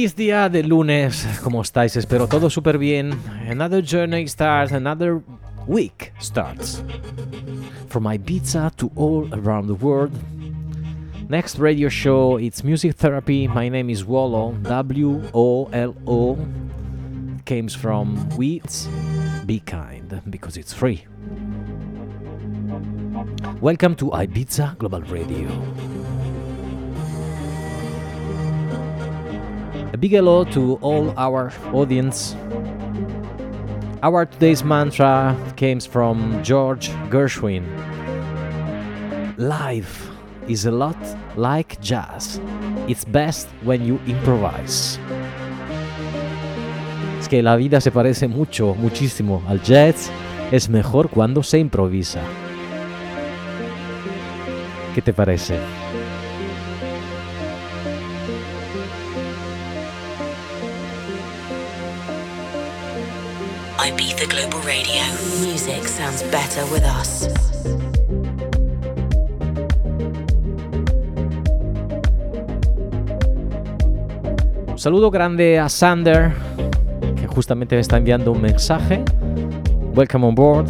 Feliz día de lunes, ¿cómo estáis? Espero todo súper bien. Another journey starts, another week starts. From Ibiza to all around the world. Next radio show, it's music therapy. My name is Wolo, W O L O. Comes from Weeds. Be kind, because it's free. Welcome to Ibiza Global Radio. A big hello to all our audience. Our today's mantra comes from George Gershwin. Life is a lot like jazz. It's best when you improvise. Es que la vida se parece mucho, muchísimo al jazz. Es mejor cuando se improvisa. ¿Qué te parece? Ibiza Global Radio. Music sounds better with us. Un saludo grande a Sander, que justamente me está enviando un mensaje. Welcome on board.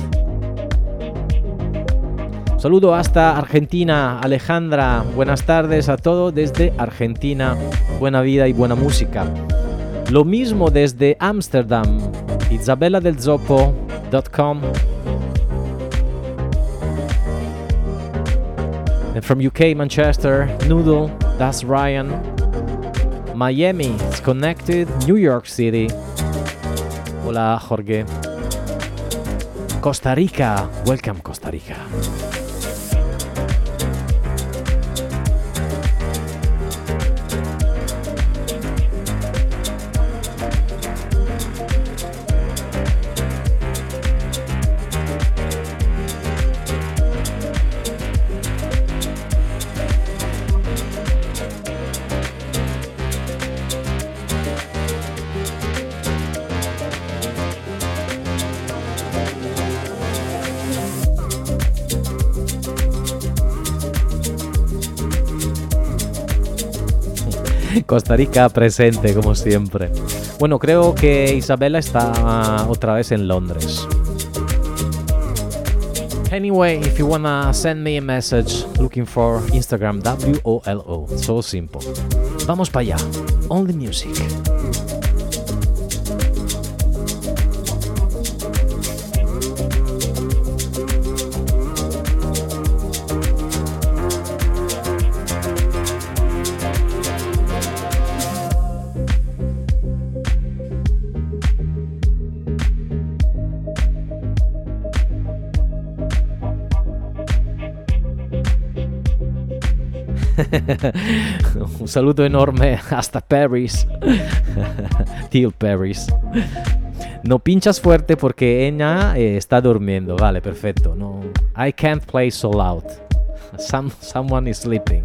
Un saludo hasta Argentina, Alejandra. Buenas tardes a todos desde Argentina. Buena vida y buena música. Lo mismo desde Ámsterdam, isabelladelzoppo.com. And from UK, Manchester, Noodle, that's Ryan. Miami, it's connected, New York City. Hola, Jorge. Costa Rica, welcome, Costa Rica. Costa Rica presente, como siempre. Bueno, creo que Isabella está otra vez en Londres. Anyway, if you wanna send me a message looking for Instagram W-O-L-O, so simple. Vamos para allá. Only music. Un saludo enorme hasta Paris. Till Paris. No pinchas fuerte porque ella eh, está durmiendo. Vale, perfecto. No, I can't play so loud. Some, someone is sleeping.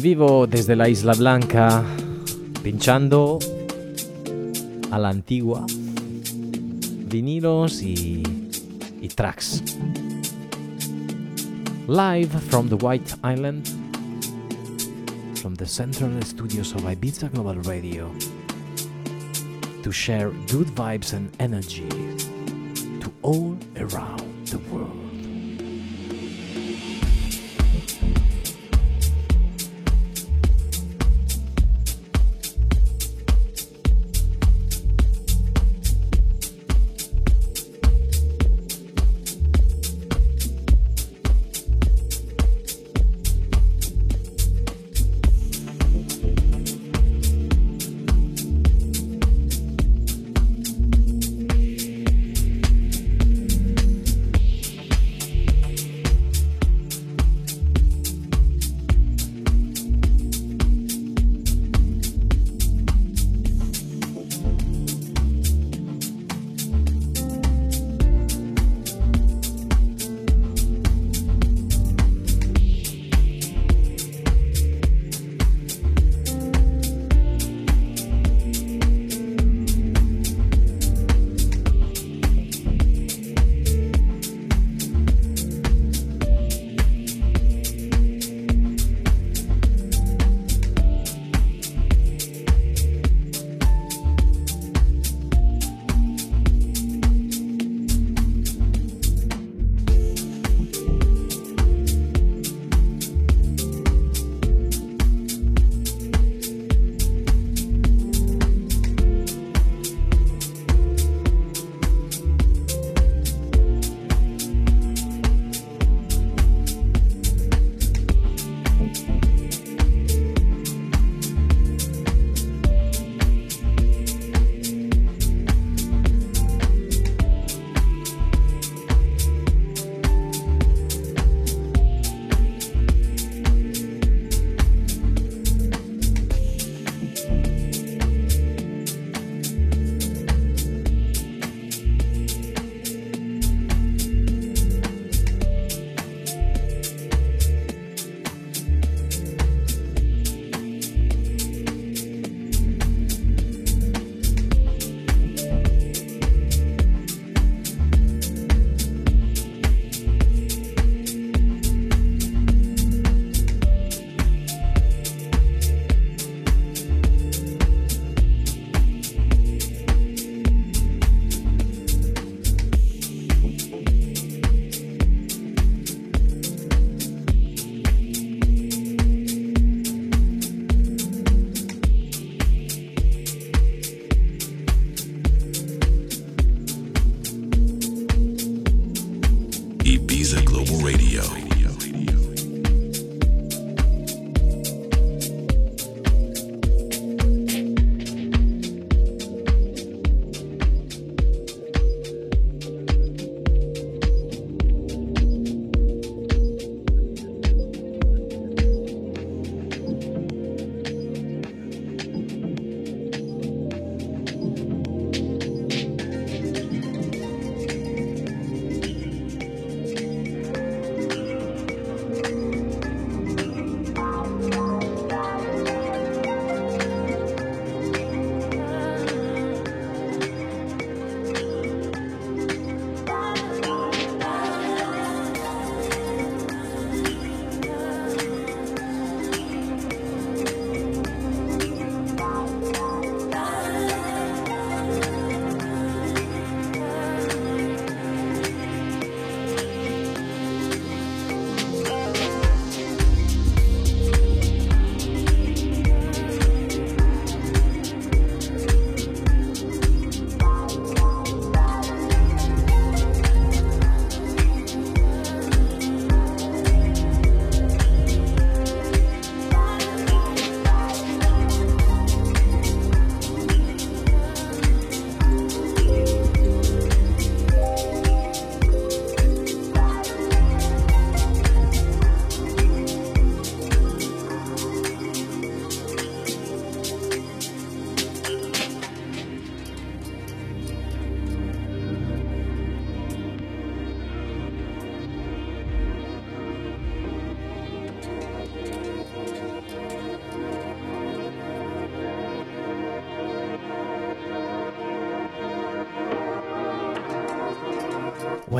En vivo desde la Isla Blanca, pinchando a la antigua, vinilos y, y tracks. Live from the White Island, from the central studios of Ibiza Global Radio, to share good vibes and energy to all around the world.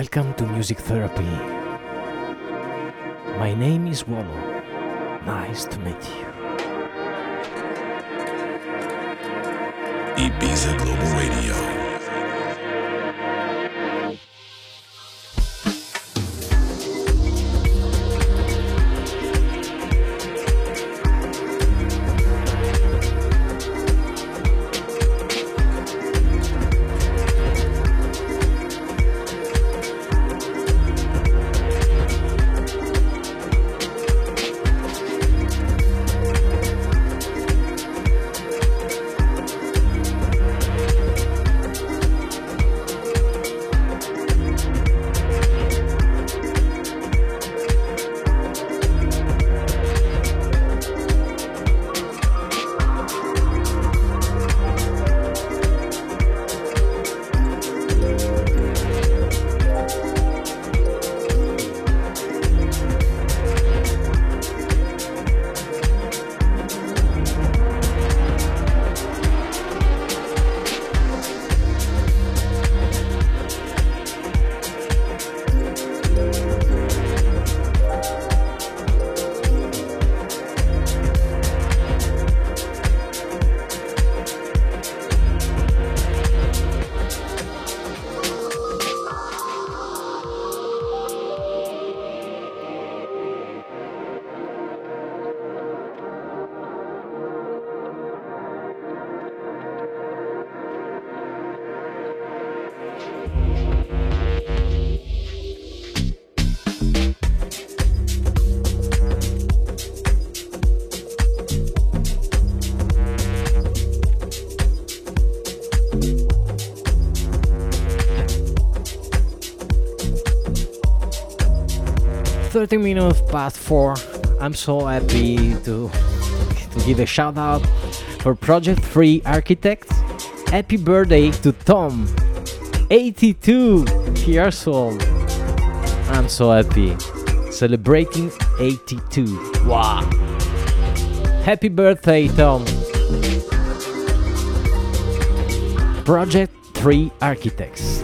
Welcome to Music Therapy. My name is Wolo. Nice to meet you. Ibiza Global Radio. Thirty minutes past 4. I'm so happy to, to give a shout out for Project 3 Architects. Happy birthday to Tom, 82 years old. I'm so happy. Celebrating 82. Wow. Happy birthday, Tom. Project 3 Architects.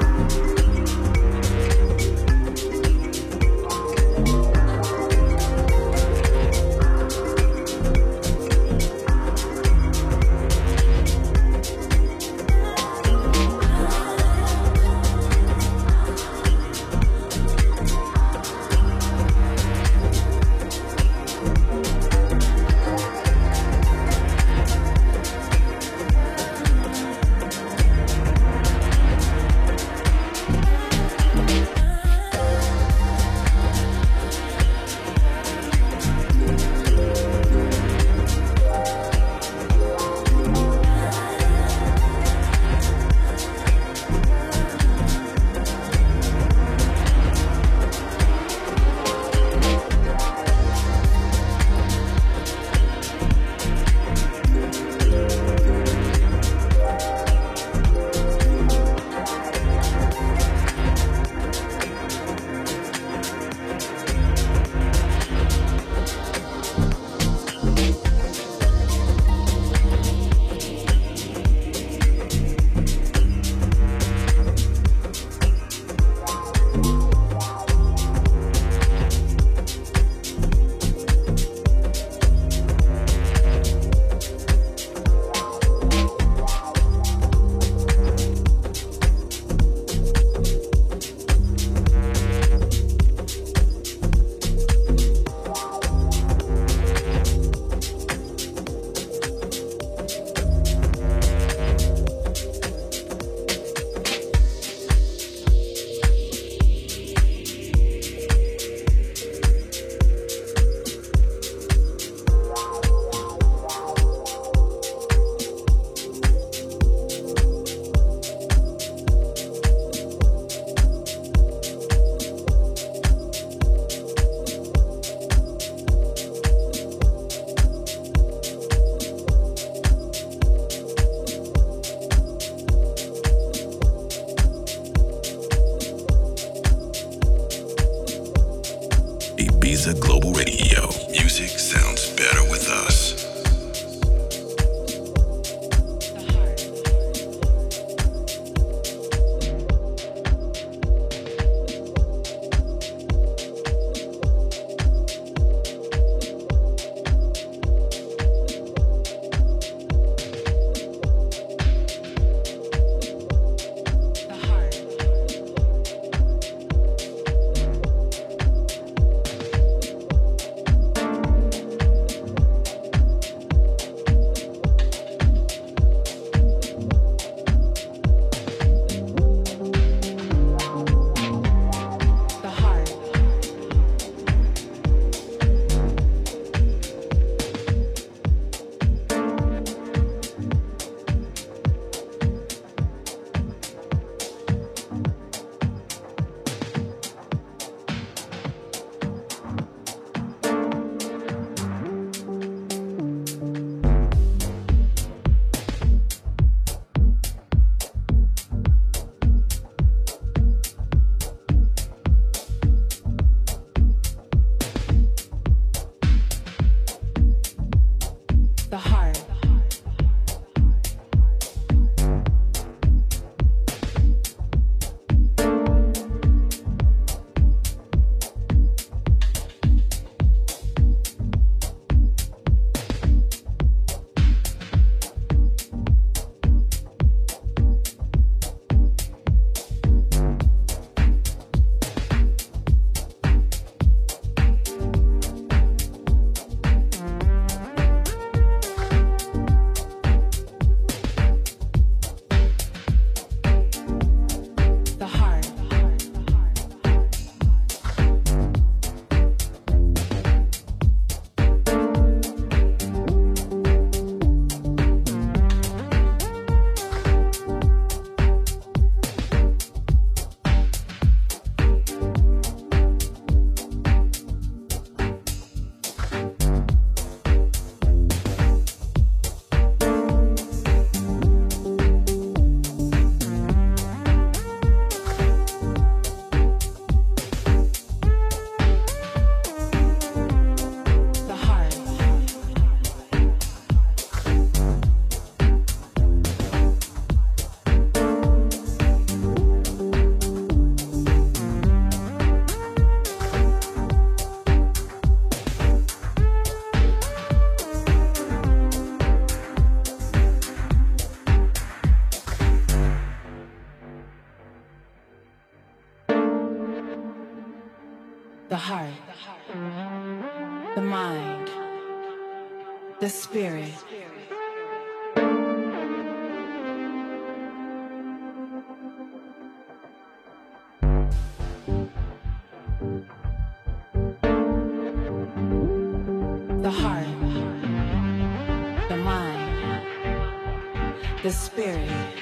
The spirit.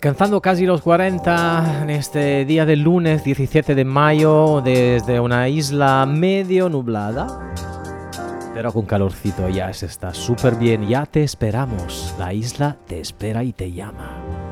Alcanzando casi los 40 en este día del lunes 17 de mayo desde una isla medio nublada, pero con calorcito ya se está súper bien, ya te esperamos, la isla te espera y te llama.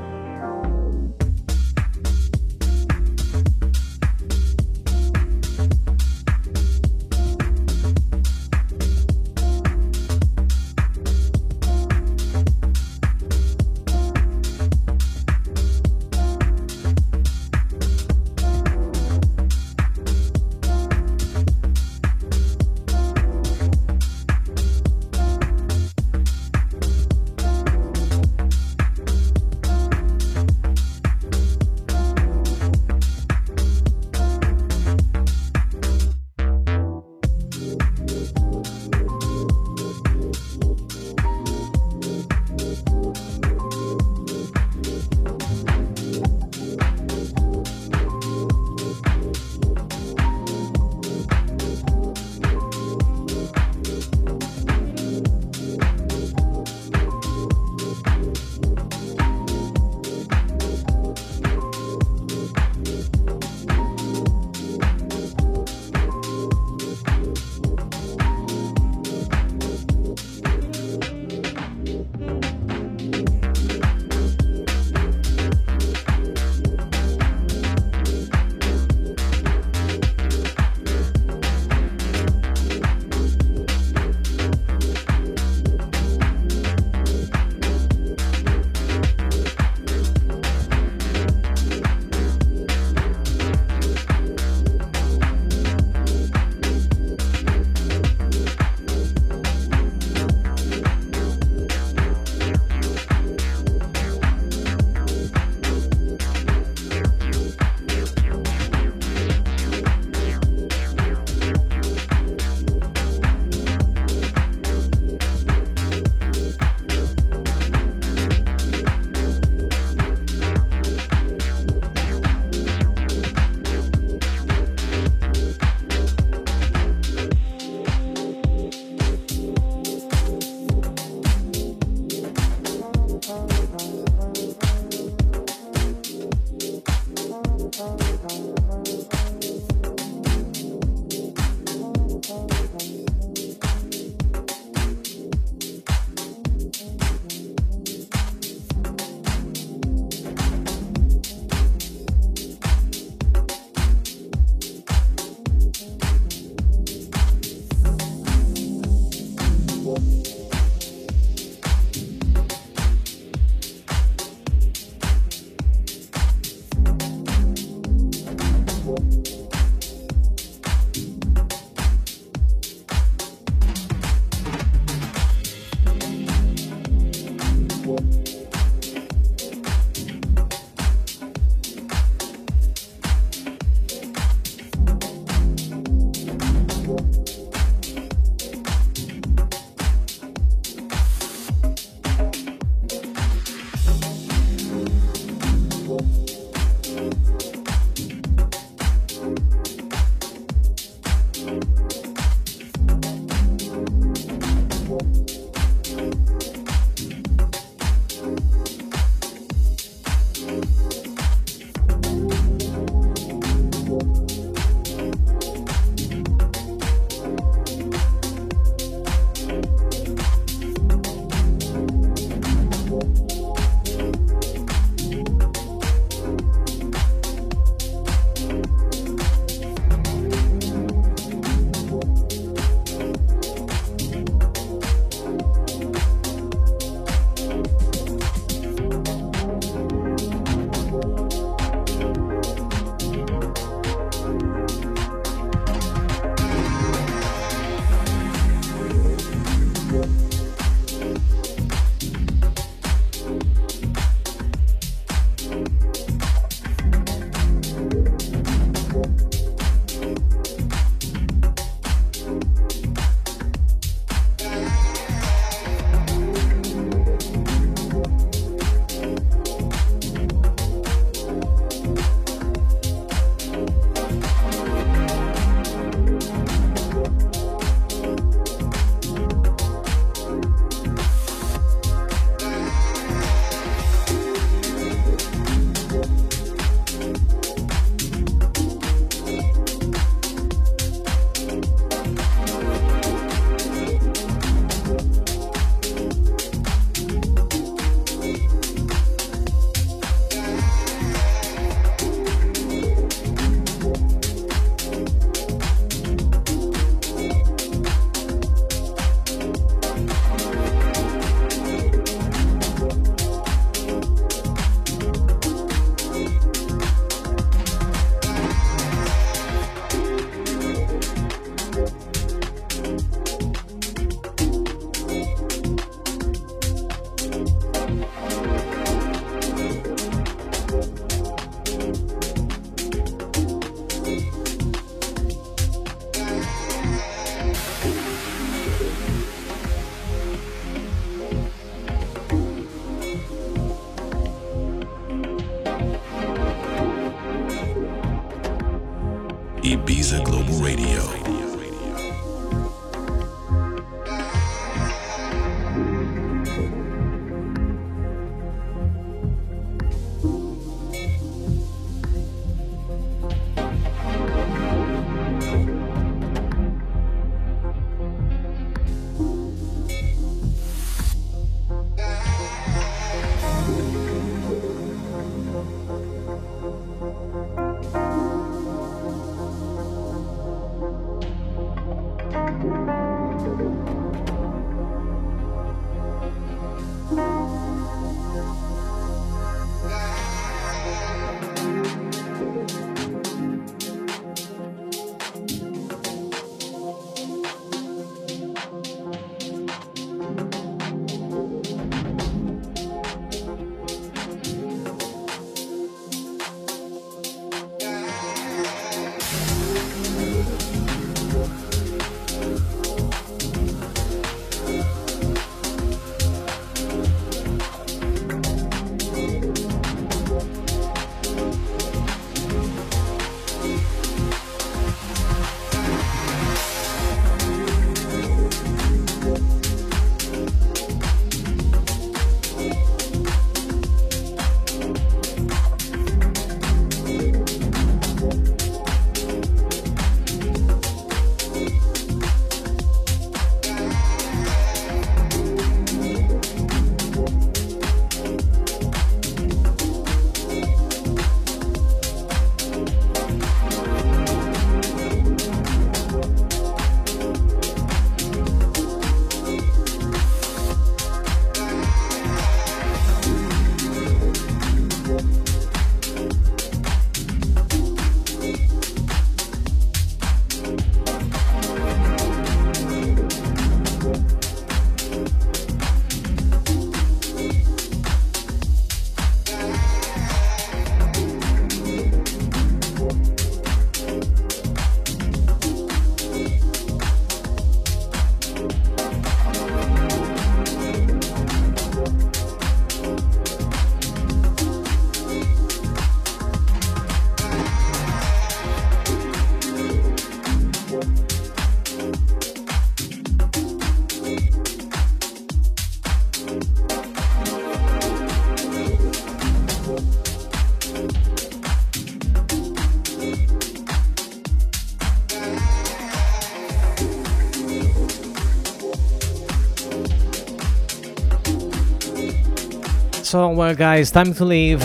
all, well, guys, time to leave.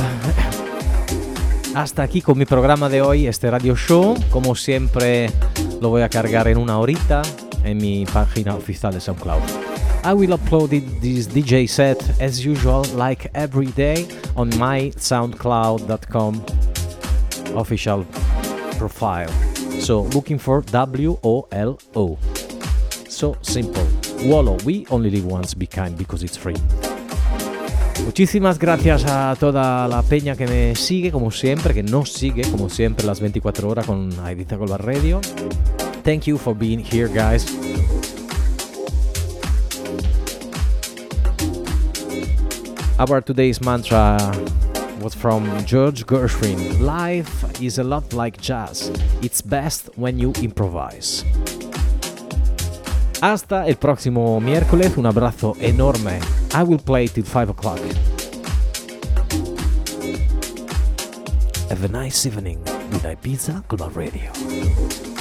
Hasta aquí con mi programa de hoy, este radio show. Como siempre, lo voy a cargar en una horita en mi página oficial de SoundCloud. I will upload this DJ set as usual, like every day, on my SoundCloud.com official profile. So, looking for W O L O. So simple. Wolo, we only live once, be kind because it's free. Muchísimas gracias a toda la peña que me sigue, como siempre, que nos sigue, como siempre, las 24 horas con Ibiza Global Radio. Thank you for being here, guys. Our today's mantra was from George Gershwin. Life is a lot like jazz. It's best when you improvise. Hasta el próximo miércoles, un abrazo enorme. I will play till 5 o'clock. Have a nice evening with Ibiza Global Radio.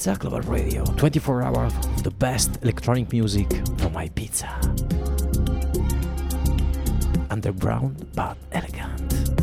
Ibiza Global Radio, 24 hours of the best electronic music from Ibiza. Underground but elegant.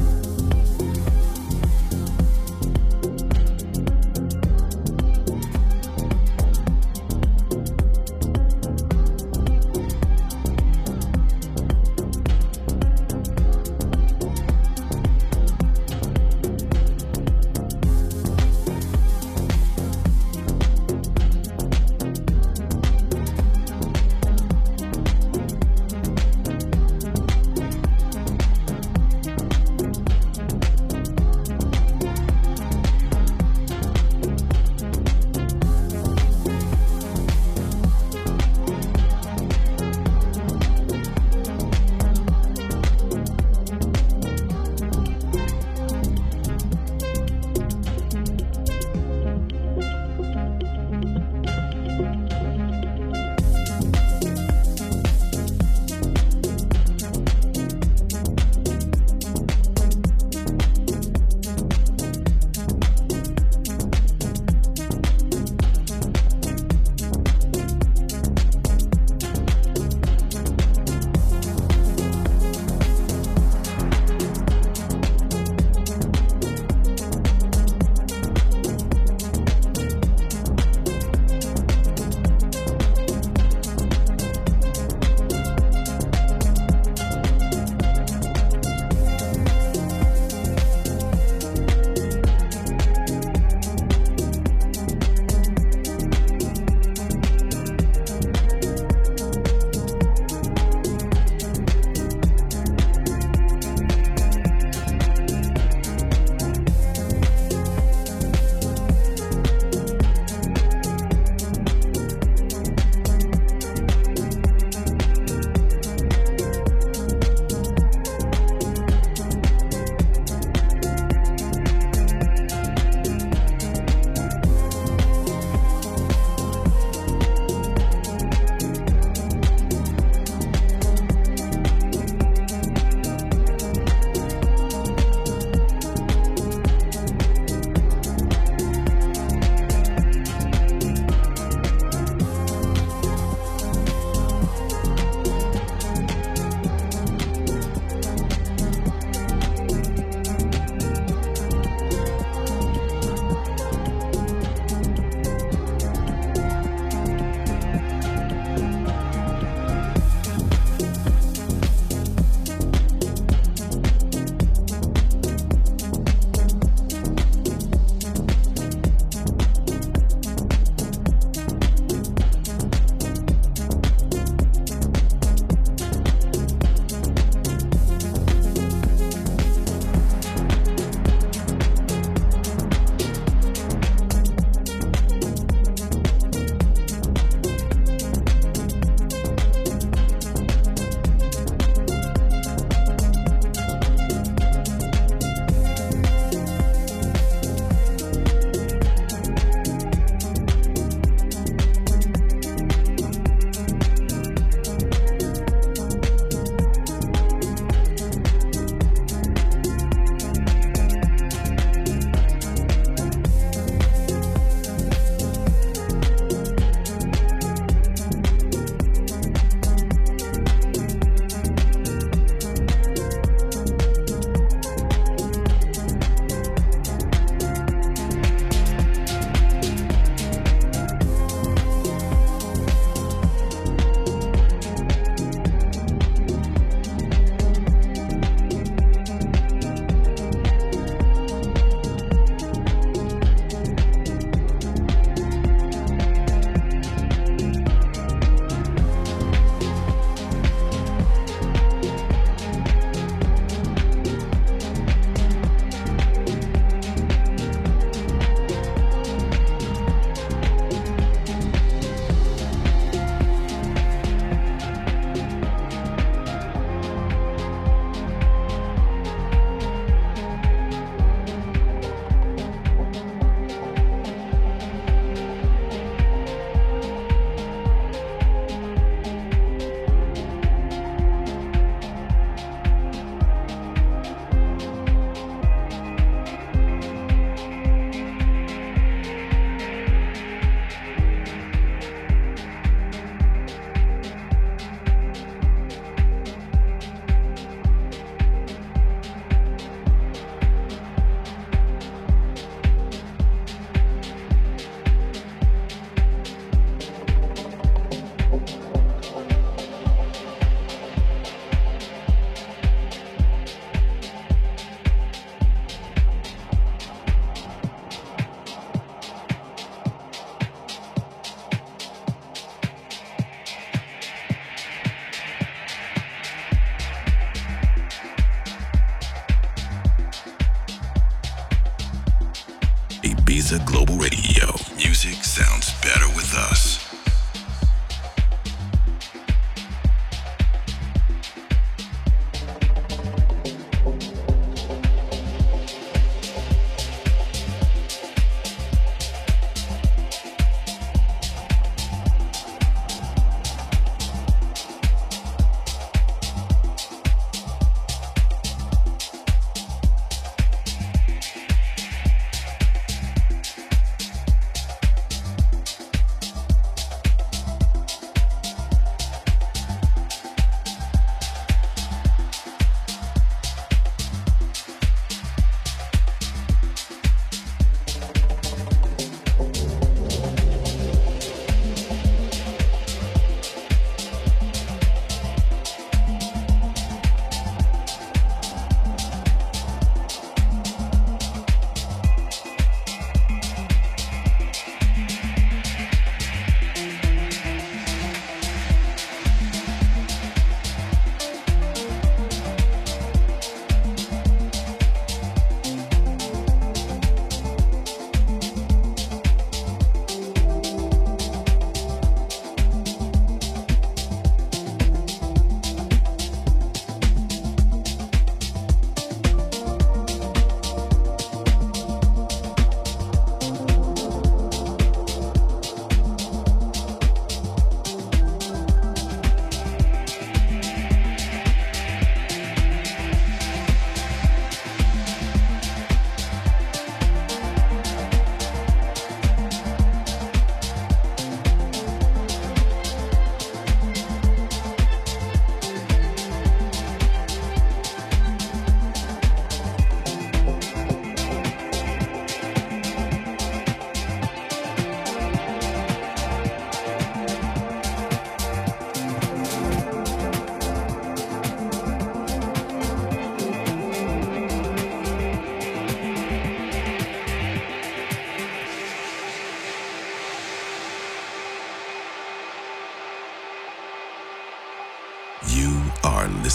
Global Radio. Music sounds better with us.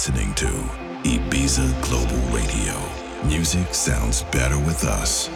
Listening to Ibiza Global Radio. Music sounds better with us.